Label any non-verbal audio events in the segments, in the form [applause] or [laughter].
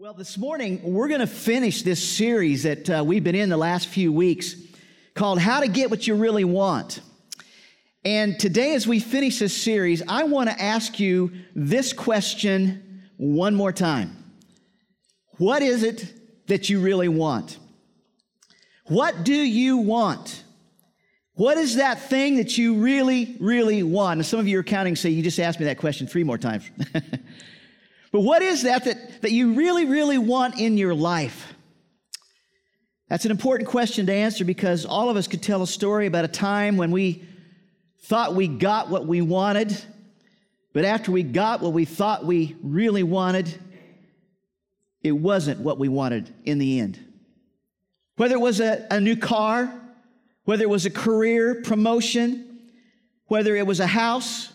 Well, this morning we're going to finish this series that uh, we've been in the last few weeks called How to Get What You Really Want. And today, as we finish this series, I want to ask you this question one more time What is it that you really want? What do you want? What is that thing that you really, really want? And some of you are counting, say, you just asked me that question three more times. [laughs] But what is that, that that you really, really want in your life? That's an important question to answer because all of us could tell a story about a time when we thought we got what we wanted, but after we got what we thought we really wanted, it wasn't what we wanted in the end. Whether it was a, a new car, whether it was a career promotion, whether it was a house,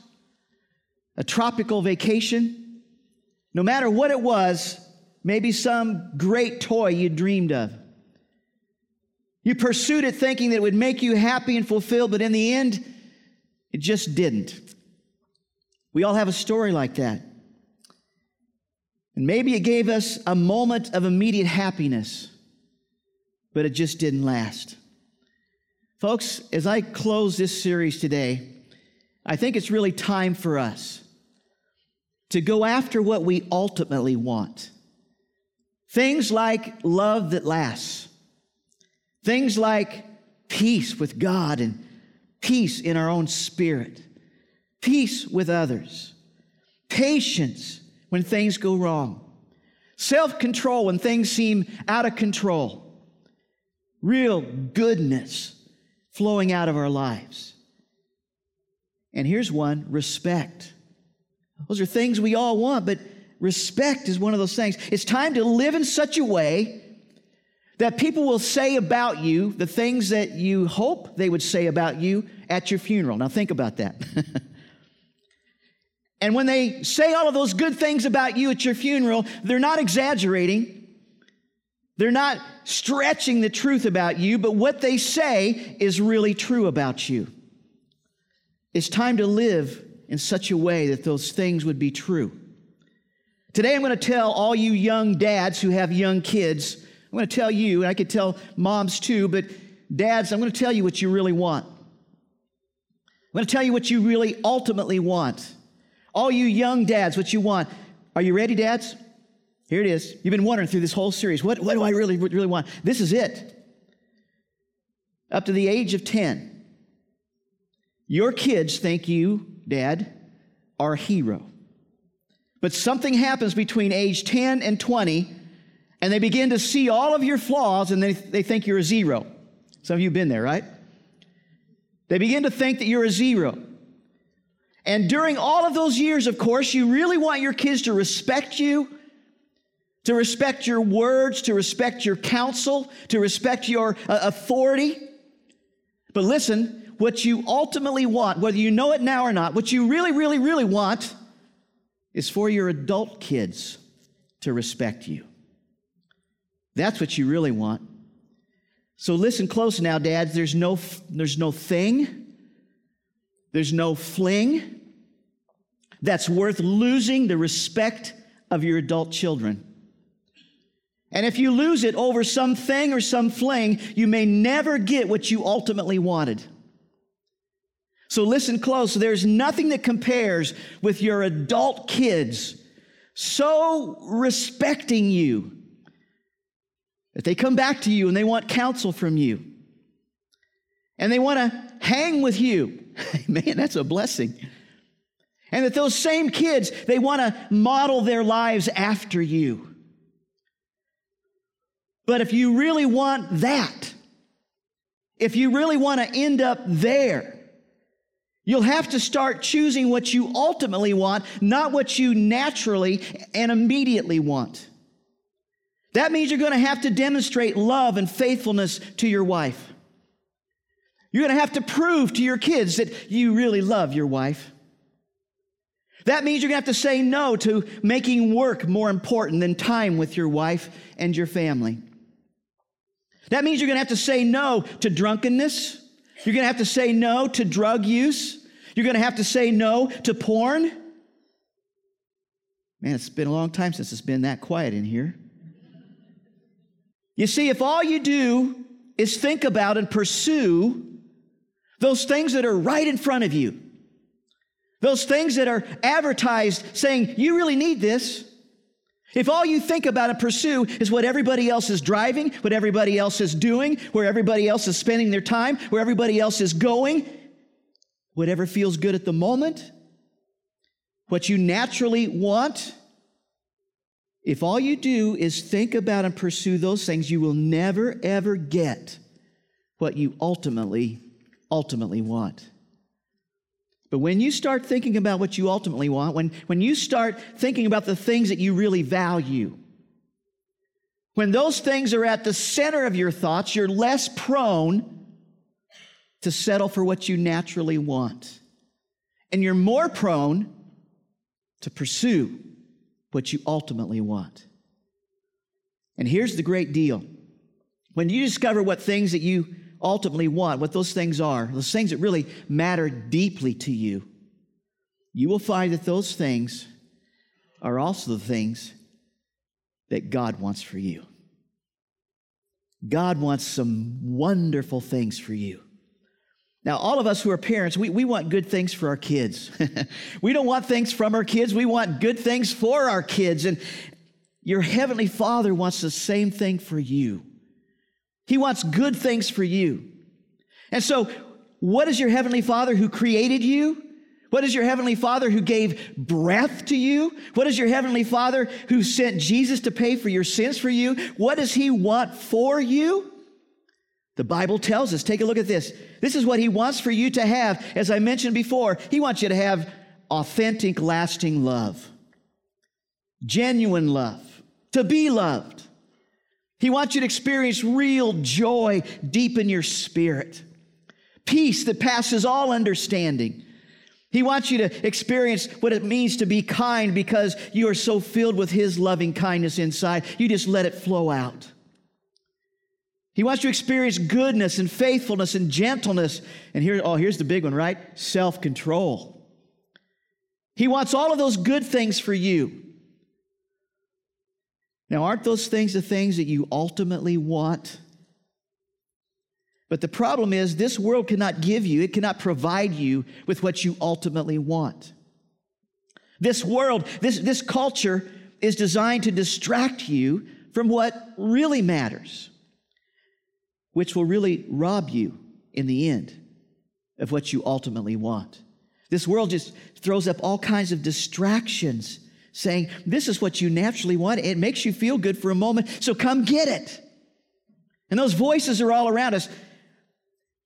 a tropical vacation, no matter what it was, maybe some great toy you dreamed of. You pursued it thinking that it would make you happy and fulfilled, but in the end, it just didn't. We all have a story like that. And maybe it gave us a moment of immediate happiness, but it just didn't last. Folks, as I close this series today, I think it's really time for us to go after what we ultimately want. Things like love that lasts, things like peace with God and peace in our own spirit, peace with others, patience when things go wrong, self control when things seem out of control, real goodness flowing out of our lives. And here's one respect. Those are things we all want, but respect is one of those things. It's time to live in such a way that people will say about you the things that you hope they would say about you at your funeral. Now, think about that. [laughs] and when they say all of those good things about you at your funeral, they're not exaggerating. They're not stretching the truth about you, but what they say is really true about you. It's time to live in such a way that those things would be true. Today, I'm going to tell all you young dads who have young kids, I'm going to tell you, and I could tell moms too, but dads, I'm going to tell you what you really want. I'm going to tell you what you really ultimately want. All you young dads, what you want. Are you ready, dads? Here it is. You've been wondering through this whole series what, what do I really, really want? This is it. Up to the age of 10, your kids think you Dad, are a hero. But something happens between age 10 and 20, and they begin to see all of your flaws and they, they think you're a zero. Some of you have been there, right? They begin to think that you're a zero. And during all of those years, of course, you really want your kids to respect you, to respect your words, to respect your counsel, to respect your uh, authority. But listen, what you ultimately want, whether you know it now or not, what you really, really, really want is for your adult kids to respect you. That's what you really want. So listen close now, dads. There's no, there's no thing, there's no fling that's worth losing the respect of your adult children. And if you lose it over some thing or some fling, you may never get what you ultimately wanted. So listen close. There's nothing that compares with your adult kids so respecting you that they come back to you and they want counsel from you. And they want to hang with you. [laughs] Man, that's a blessing. And that those same kids, they want to model their lives after you. But if you really want that, if you really want to end up there, You'll have to start choosing what you ultimately want, not what you naturally and immediately want. That means you're going to have to demonstrate love and faithfulness to your wife. You're going to have to prove to your kids that you really love your wife. That means you're going to have to say no to making work more important than time with your wife and your family. That means you're going to have to say no to drunkenness you're going to have to say no to drug use. You're going to have to say no to porn. Man, it's been a long time since it's been that quiet in here. You see, if all you do is think about and pursue those things that are right in front of you, those things that are advertised saying, you really need this. If all you think about and pursue is what everybody else is driving, what everybody else is doing, where everybody else is spending their time, where everybody else is going, whatever feels good at the moment, what you naturally want, if all you do is think about and pursue those things, you will never, ever get what you ultimately, ultimately want. But when you start thinking about what you ultimately want, when, when you start thinking about the things that you really value, when those things are at the center of your thoughts, you're less prone to settle for what you naturally want. And you're more prone to pursue what you ultimately want. And here's the great deal when you discover what things that you ultimately want, what those things are, those things that really matter deeply to you, you will find that those things are also the things that God wants for you. God wants some wonderful things for you. Now, all of us who are parents, we, we want good things for our kids. [laughs] we don't want things from our kids, we want good things for our kids. And your Heavenly Father wants the same thing for you. He wants good things for you. And so, what is your Heavenly Father who created you? What is your Heavenly Father who gave breath to you? What is your Heavenly Father who sent Jesus to pay for your sins for you? What does He want for you? The Bible tells us, take a look at this. This is what He wants for you to have. As I mentioned before, He wants you to have authentic, lasting love, genuine love, to be loved. He wants you to experience real joy deep in your spirit, peace that passes all understanding. He wants you to experience what it means to be kind because you are so filled with His loving kindness inside. You just let it flow out. He wants you to experience goodness and faithfulness and gentleness. And here, oh, here's the big one, right? Self control. He wants all of those good things for you. Now, aren't those things the things that you ultimately want? But the problem is, this world cannot give you, it cannot provide you with what you ultimately want. This world, this, this culture is designed to distract you from what really matters, which will really rob you in the end of what you ultimately want. This world just throws up all kinds of distractions saying, This is what you naturally want. It makes you feel good for a moment, so come get it. And those voices are all around us.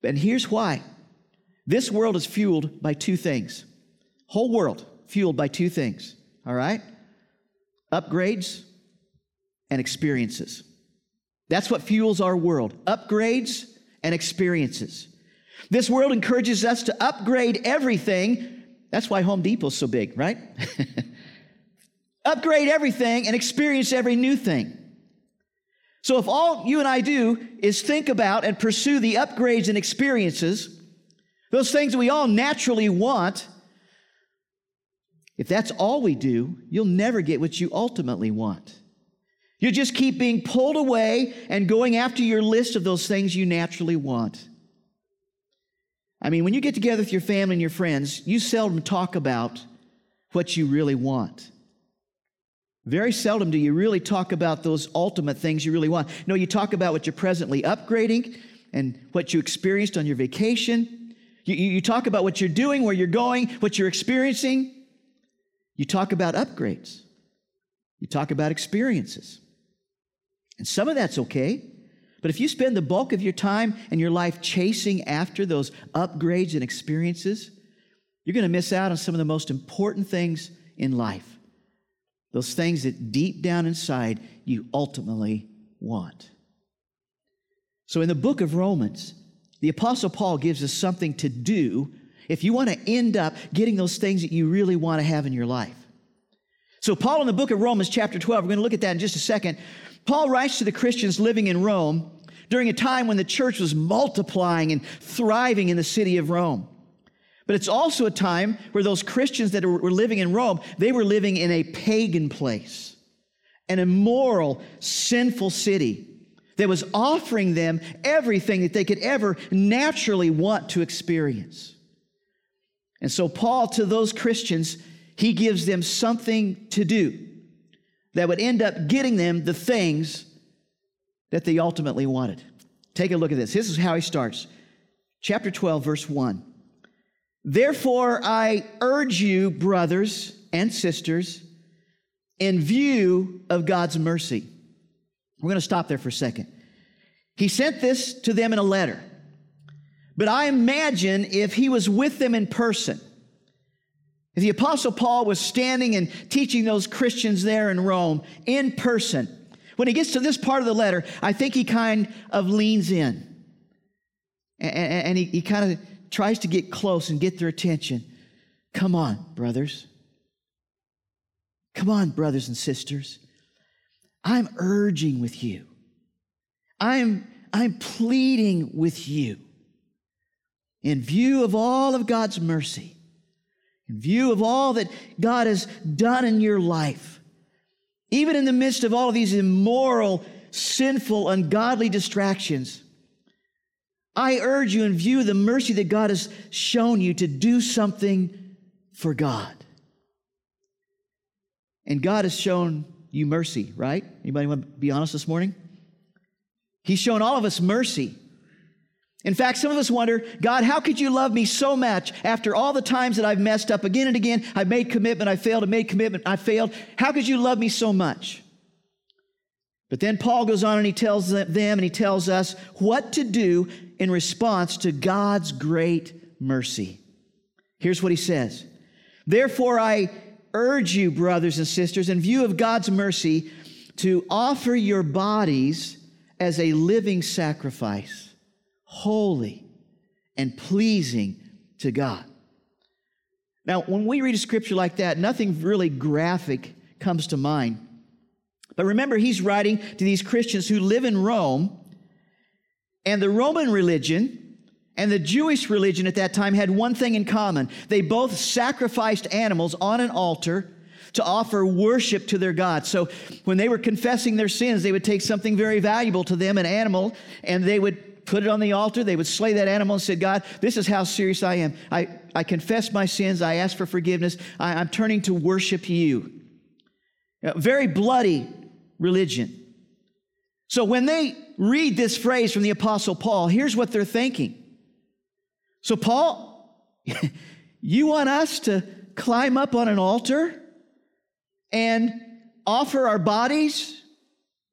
And here's why this world is fueled by two things. Whole world fueled by two things, all right? Upgrades and experiences. That's what fuels our world upgrades and experiences. This world encourages us to upgrade everything. That's why Home Depot's so big, right? [laughs] upgrade everything, and experience every new thing. So, if all you and I do is think about and pursue the upgrades and experiences, those things that we all naturally want, if that's all we do, you'll never get what you ultimately want. You just keep being pulled away and going after your list of those things you naturally want. I mean, when you get together with your family and your friends, you seldom talk about what you really want. Very seldom do you really talk about those ultimate things you really want. No, you talk about what you're presently upgrading and what you experienced on your vacation. You, you, talk about what you're doing, where you're going, what you're experiencing. You talk about upgrades. You talk about experiences. And some of that's okay. But if you spend the bulk of your time and your life chasing after those upgrades and experiences, you're going to miss out on some of the most important things in life. Those things that deep down inside you ultimately want. So in the book of Romans, the Apostle Paul gives us something to do if you want to end up getting those things that you really want to have in your life. So, Paul in the book of Romans, chapter 12, we're going to look at that in just a second. Paul writes to the Christians living in Rome during a time when the church was multiplying and thriving in the city of Rome. But it's also a time where those Christians that were living in Rome, they were living in a pagan place, an immoral, sinful city that was offering them everything that they could ever naturally want to experience. And so, Paul, to those Christians, he gives them something to do that would end up getting them the things that they ultimately wanted. Take a look at this. This is how he starts. Chapter 12, verse 1. Therefore, I urge you, brothers and sisters, in view of God's mercy. We're going to stop there for a second. He sent this to them in a letter. But I imagine if he was with them in person, if the Apostle Paul was standing and teaching those Christians there in Rome in person, when he gets to this part of the letter, I think he kind of leans in and, he, he kind of tries to get close and get their attention. Come on, brothers. Come on, brothers and sisters. I'm urging with you. I'm, I'm pleading with you. In view of all of God's mercy, in view of all that God has done in your life, even in the midst of all of these immoral, sinful, ungodly distractions, I urge you, in view of the mercy that God has shown you, to do something for God. And God has shown you mercy, right? Anybody want to be honest this morning? He's shown all of us mercy. In fact, some of us wonder, God, how could you love me so much after all the times that I've messed up again and again? I've made commitment, I failed, I made commitment, I failed. How could you love me so much? But then Paul goes on and he tells them and he tells us what to do in response to God's great mercy. Here's what he says Therefore, I urge you, brothers and sisters, in view of God's mercy, to offer your bodies as a living sacrifice, holy and pleasing to God. Now, when we read a scripture like that, nothing really graphic comes to mind. But remember, he's writing to these Christians who live in Rome, and the Roman religion and the Jewish religion at that time had one thing in common. They both sacrificed animals on an altar to offer worship to their God. So when they were confessing their sins, they would take something very valuable to them, an animal, and they would put it on the altar. They would slay that animal and said, God, this is how serious I am. I, I confess my sins. I ask for forgiveness. I, I'm turning to worship you. Very bloody religion. So when they read this phrase from the Apostle Paul, here's what they're thinking. So, Paul, [laughs] you want us to climb up on an altar and offer our bodies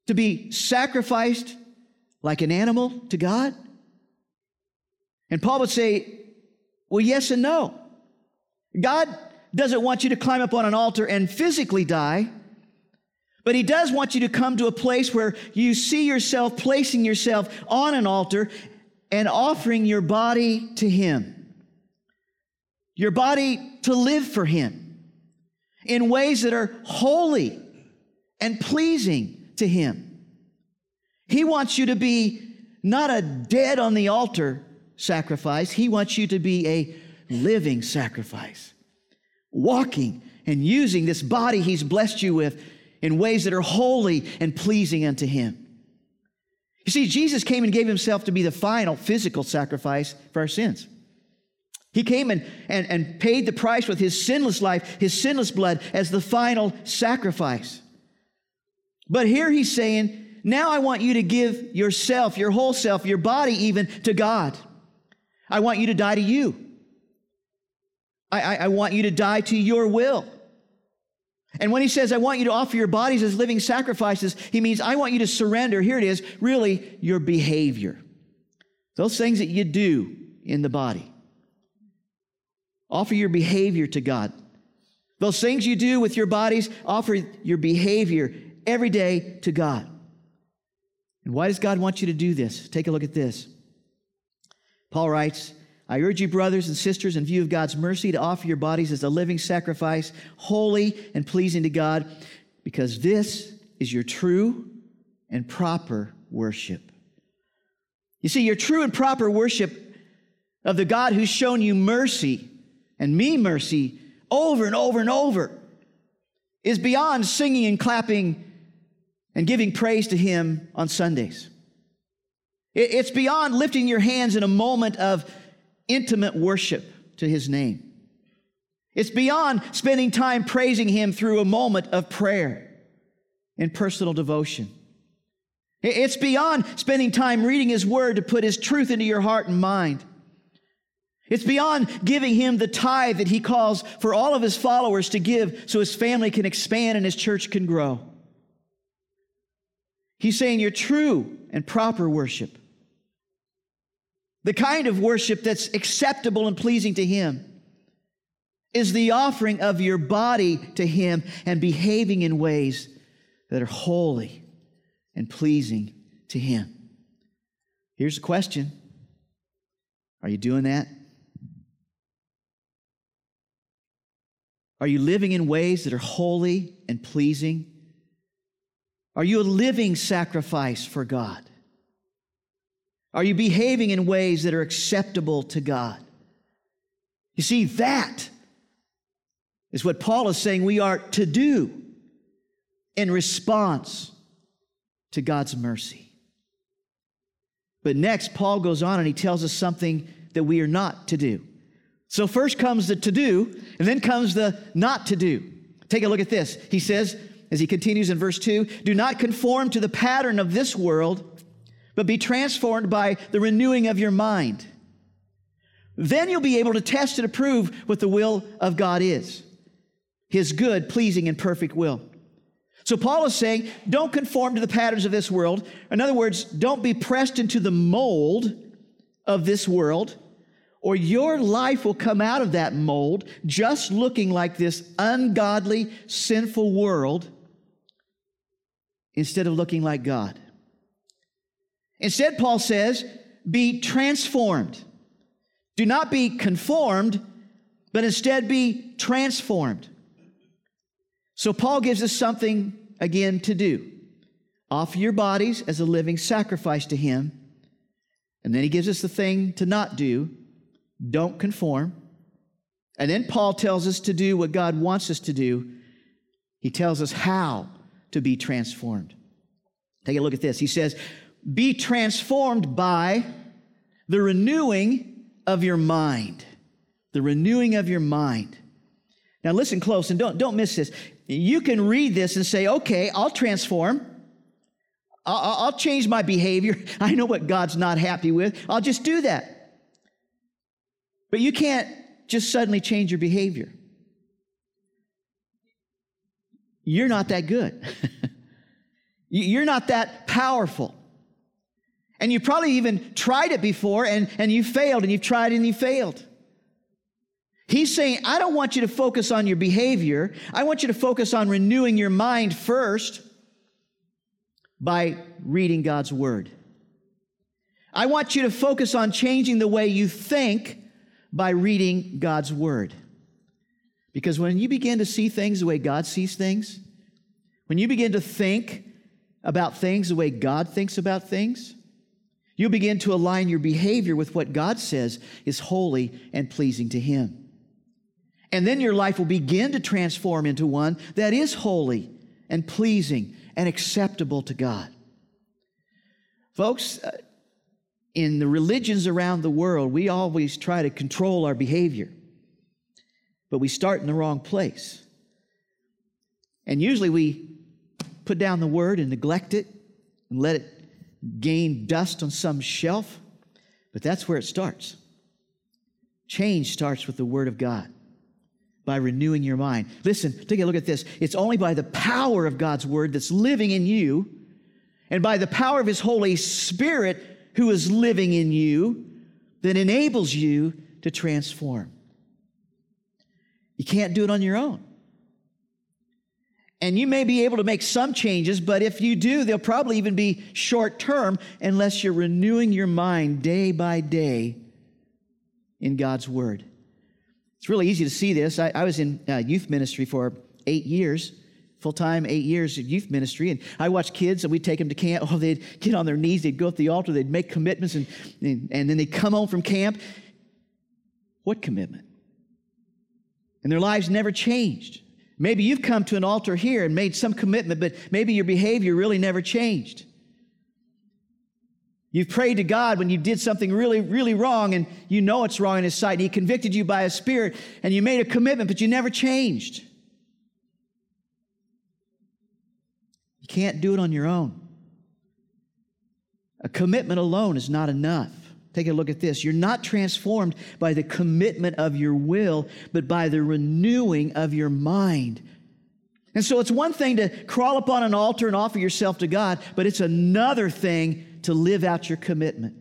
to be sacrificed like an animal to God? And Paul would say, well, yes and no. God doesn't want you to climb up on an altar and physically die, but He does want you to come to a place where you see yourself placing yourself on an altar and offering your body to Him. Your body to live for Him in ways that are holy and pleasing to Him. He wants you to be not a dead on the altar sacrifice, He wants you to be a living sacrifice, walking and using this body He's blessed you with in ways that are holy and pleasing unto Him. You see, Jesus came and gave Himself to be the final physical sacrifice for our sins. He came and, and, and paid the price with His sinless life, His sinless blood, as the final sacrifice. But here He's saying, now I want you to give yourself, your whole self, your body even to God. I want you to die to you. I, I, I want you to die to your will. And when he says, I want you to offer your bodies as living sacrifices, he means, I want you to surrender, here it is, really your behavior. Those things that you do in the body. Offer your behavior to God. Those things you do with your bodies, offer your behavior every day to God. And why does God want you to do this? Take a look at this. Paul writes, I urge you, brothers and sisters, in view of God's mercy, to offer your bodies as a living sacrifice, holy and pleasing to God, because this is your true and proper worship. You see, your true and proper worship of the God who's shown you mercy and me mercy over and over and over is beyond singing and clapping and giving praise to Him on Sundays. It's beyond lifting your hands in a moment of intimate worship to his name. It's beyond spending time praising him through a moment of prayer and personal devotion. It's beyond spending time reading his word to put his truth into your heart and mind. It's beyond giving him the tithe that he calls for all of his followers to give so his family can expand and his church can grow. He's saying your true and proper worship, the kind of worship that's acceptable and pleasing to him, is the offering of your body to him and behaving in ways that are holy and pleasing to him. Here's the question Are you doing that? Are you living in ways that are holy and pleasing? Are you a living sacrifice for God? Are you behaving in ways that are acceptable to God? You see, that is what Paul is saying we are to do in response to God's mercy. But next, Paul goes on and he tells us something that we are not to do. So, first comes the to do, and then comes the not to do. Take a look at this. He says, as he continues in verse 2 Do not conform to the pattern of this world, but be transformed by the renewing of your mind. Then you'll be able to test and approve what the will of God is his good, pleasing, and perfect will. So, Paul is saying, don't conform to the patterns of this world. In other words, don't be pressed into the mold of this world or your life will come out of that mold just looking like this ungodly, sinful world instead of looking like God. Instead, Paul says, be transformed. Do not be conformed, but instead be transformed. So, Paul gives us something again to do offer your bodies as a living sacrifice to Him. And then he gives us the thing to not do don't conform. And then Paul tells us to do what God wants us to do. He tells us how to be transformed. Take a look at this. He says, Be transformed by the renewing of your mind. The renewing of your mind. Now, listen close and don't, don't miss this. You can read this and say, Okay, I'll transform. I'll, I'll change my behavior. [laughs] I know what God's not happy with. I'll just do that. But you can't just suddenly change your behavior. You're not that good. [laughs] You're not that powerful. And you probably even tried it before and, and you failed, and you've tried and you failed. He's saying, I don't want you to focus on your behavior. I want you to focus on renewing your mind first by reading God's word. I want you to focus on changing the way you think by reading God's Word. Because when you begin to see things the way God sees things, when you begin to think about things the way God thinks about things, you'll begin to align your behavior with what God says is holy and pleasing to Him. And then your life will begin to transform into one that is holy and pleasing and acceptable to God. Folks, uh, in the religions around the world, we always try to control our behavior, but we start in the wrong place. And usually we put down the word and neglect it and let it gain dust on some shelf, but that's where it starts. Change starts with the word of God by renewing your mind. Listen, take a look at this. It's only by the power of God's word that's living in you and by the power of his Holy Spirit who is living in you that enables you to transform. You can't do it on your own. And you may be able to make some changes, but if you do, they'll probably even be short term unless you're renewing your mind day by day in God's Word. It's really easy to see this. I, I was in uh, youth ministry for eight years full time, eight years of youth ministry. And I watched kids, and we'd take them to camp. [laughs] Oh, they'd get on their knees, they'd go at the altar, they'd make commitments, and, and, and then they'd come home from camp. What commitment? And their lives never changed. Maybe you've come to an altar here and made some commitment, but maybe your behavior really never changed. You've prayed to God when you did something really, really wrong and you know it's wrong in His sight. He convicted you by His Spirit and you made a commitment, but you never changed. You can't do it on your own. A commitment alone is not enough. Take a look at this. You're not transformed by the commitment of your will, but by the renewing of your mind. And so it's one thing to crawl upon an altar and offer yourself to God, but it's another thing to live out your commitment.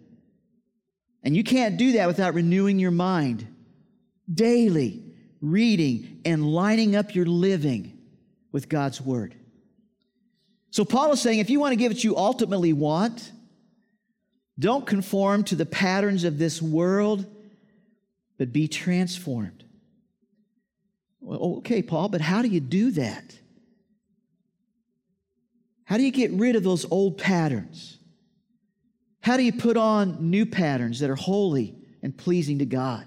And you can't do that without renewing your mind daily, reading and lining up your living with God's Word. So Paul is saying if you want to get what you ultimately want, don't conform to the patterns of this world, but be transformed. Well, okay, Paul, but how do you do that? How do you get rid of those old patterns? How do you put on new patterns that are holy and pleasing to God?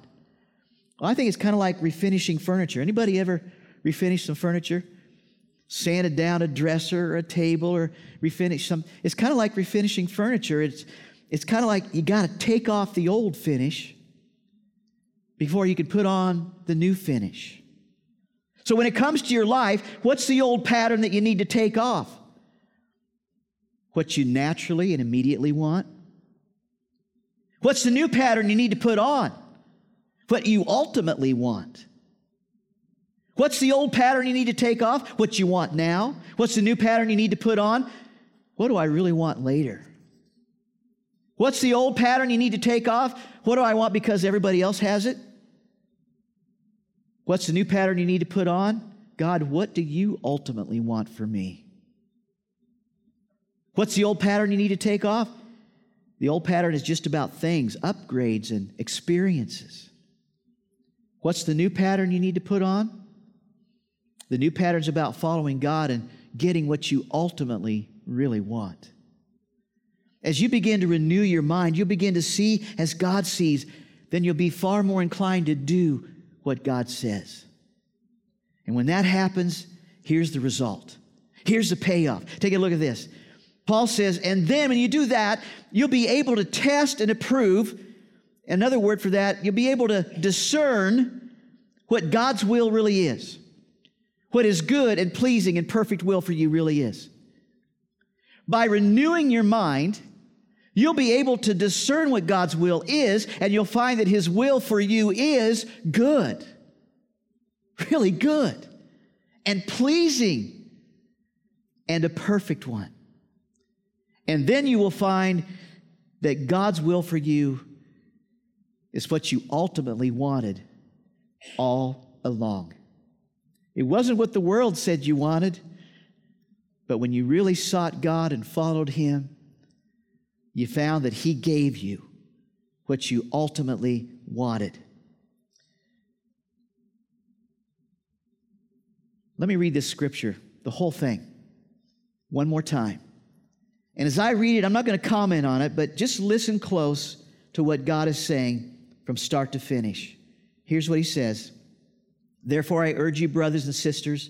Well, I think it's kind of like refinishing furniture. Anybody ever refinish some furniture? Sanded down a dresser or a table or refinish some. It's kind of like refinishing furniture. It's, it's kind of like you got to take off the old finish before you can put on the new finish. So when it comes to your life, what's the old pattern that you need to take off? What you naturally and immediately want? What's the new pattern you need to put on? What you ultimately want. What's the old pattern you need to take off? What you want now. What's the new pattern you need to put on? What do I really want later? What's the old pattern you need to take off? What do I want because everybody else has it? What's the new pattern you need to put on? God, what do you ultimately want for me? What's the old pattern you need to take off? The old pattern is just about things, upgrades, and experiences. What's the new pattern you need to put on? The new pattern is about following God and getting what you ultimately really want. As you begin to renew your mind, you'll begin to see as God sees, then you'll be far more inclined to do what God says. And when that happens, here's the result. Here's the payoff. Take a look at this. Paul says, and then when you do that, you'll be able to test and approve. Another word for that, you'll be able to discern what God's will really is, what is good and pleasing and perfect will for you really is. By renewing your mind, you'll be able to discern what God's will is, and you'll find that His will for you is good, really good, and pleasing, and a perfect one. And then you will find that God's will for you is what you ultimately wanted all along. It wasn't what the world said you wanted, but when you really sought God and followed Him, you found that He gave you what you ultimately wanted. Let me read this scripture, the whole thing, one more time. And as I read it, I'm not going to comment on it, but just listen close to what God is saying from start to finish. Here's what he says Therefore, I urge you, brothers and sisters,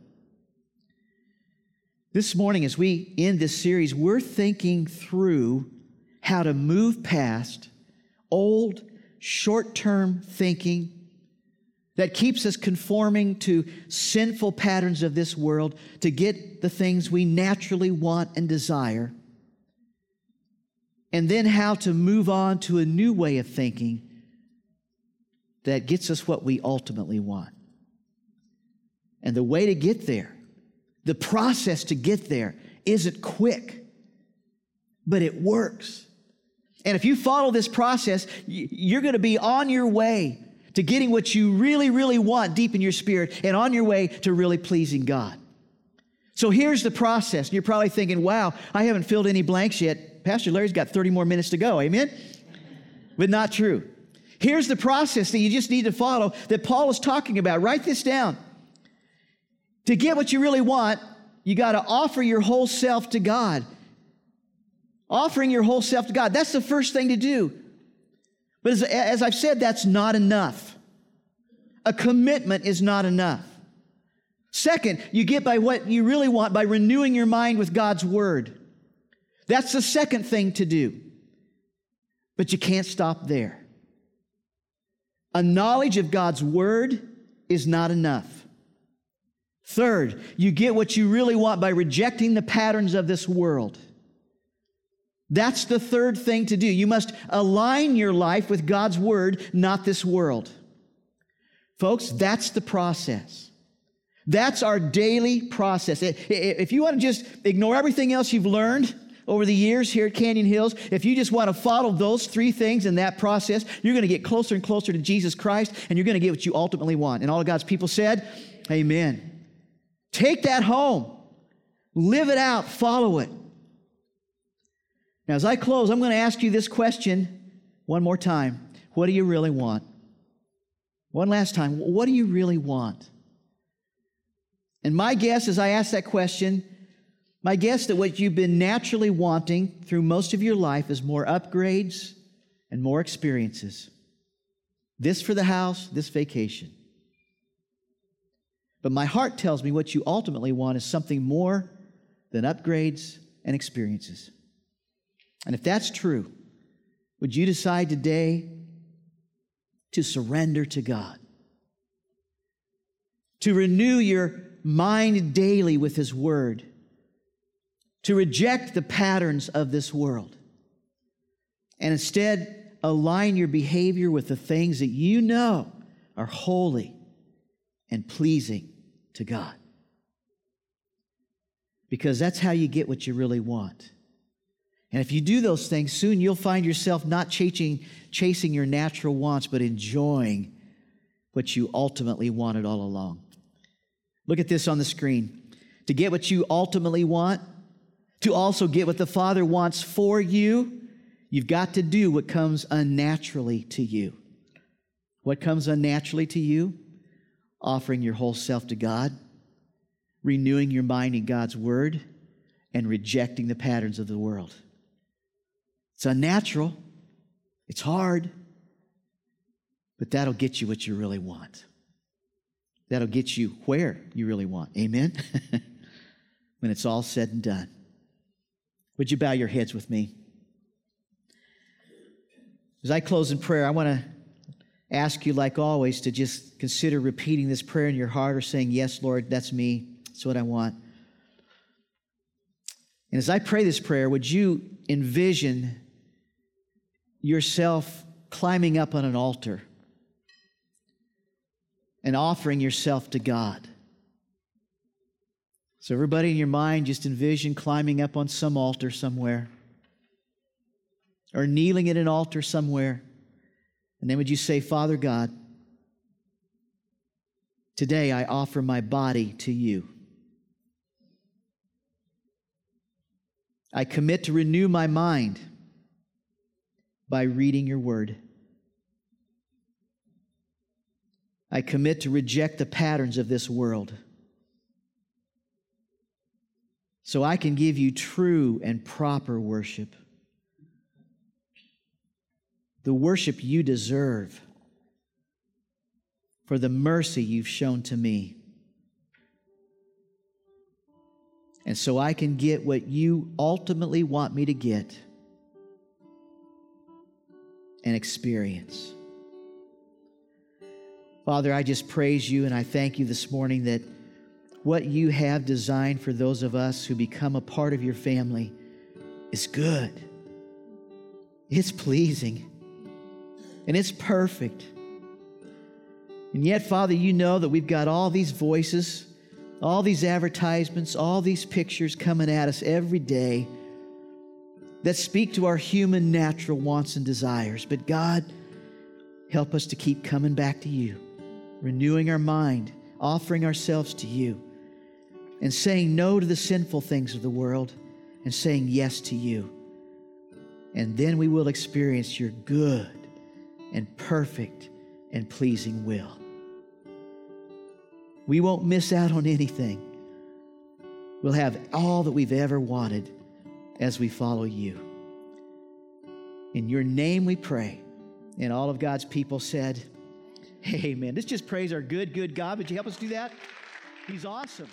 This morning, as we end this series, we're thinking through how to move past old, short term thinking that keeps us conforming to sinful patterns of this world to get the things we naturally want and desire and then how to move on to a new way of thinking that gets us what we ultimately want. And the way to get there, the process to get there, isn't quick, but it works. And if you follow this process, you're going to be on your way to getting what you really, really want deep in your spirit and on your way to really pleasing God. So here's the process. You're probably thinking, wow, I haven't filled any blanks yet. Pastor Larry's got 30 more minutes to go. Amen? But not true. Here's the process that you just need to follow that Paul is talking about. Write this down. To get what you really want, you got to offer your whole self to God. Offering your whole self to God. That's the first thing to do. But as, as I've said, that's not enough. A commitment is not enough. Second, you get by what you really want by renewing your mind with God's Word. That's the second thing to do. But you can't stop there. A knowledge of God's Word is not enough. Third, you get what you really want by rejecting the patterns of this world. That's the third thing to do. You must align your life with God's Word, not this world. Folks, that's the process. That's our daily process. If you want to just ignore everything else you've learned over the years here at Canyon Hills, if you just want to follow those three things in that process, you're going to get closer and closer to Jesus Christ and you're going to get what you ultimately want. And all of God's people said, Amen. Take that home, live it out, follow it. Now, as I close, I'm going to ask you this question one more time What do you really want? One last time, what do you really want? And my guess as I ask that question, my guess that what you've been naturally wanting through most of your life is more upgrades and more experiences. This for the house, this vacation. But my heart tells me what you ultimately want is something more than upgrades and experiences. And if that's true, would you decide today to surrender to God? To renew your mind daily with His Word, to reject the patterns of this world, and instead align your behavior with the things that you know are holy and pleasing to God. Because that's how you get what you really want. And if you do those things, soon you'll find yourself not chasing, chasing your natural wants, but enjoying what you ultimately wanted all along. Look at this on the screen. To get what you ultimately want, to also get what the Father wants for you, you've got to do what comes unnaturally to you. What comes unnaturally to you? Offering your whole self to God, renewing your mind in God's Word, and rejecting the patterns of the world. It's unnatural, it's hard, but that'll get you what you really want. That'll get you where you really want. Amen? [laughs] when it's all said and done. Would you bow your heads with me? As I close in prayer, I want to ask you, like always, to just consider repeating this prayer in your heart or saying, Yes, Lord, that's me. That's what I want. And as I pray this prayer, would you envision yourself climbing up on an altar? and offering yourself to God. So, everybody in your mind, just envision climbing up on some altar somewhere or kneeling at an altar somewhere. And then would you say, Father God, today I offer my body to you. I commit to renew my mind by reading your word. I commit to reject the patterns of this world so I can give you true and proper worship. The worship you deserve for the mercy you've shown to me. And so I can get what you ultimately want me to get and experience. Father, I just praise you and I thank you this morning that what you have designed for those of us who become a part of your family is good. It's pleasing and it's perfect. And yet, Father, you know that we've got all these voices, all these advertisements, all these pictures coming at us every day that speak to our human natural wants and desires. But God, help us to keep coming back to you renewing our mind, offering ourselves to you, and saying no to the sinful things of the world and saying yes to you. And then we will experience your good and perfect and pleasing will. We won't miss out on anything. We'll have all that we've ever wanted as we follow you. In your name we pray. And all of God's people said, Amen. Let's just praise our good, good God. Would you help us do that? He's awesome.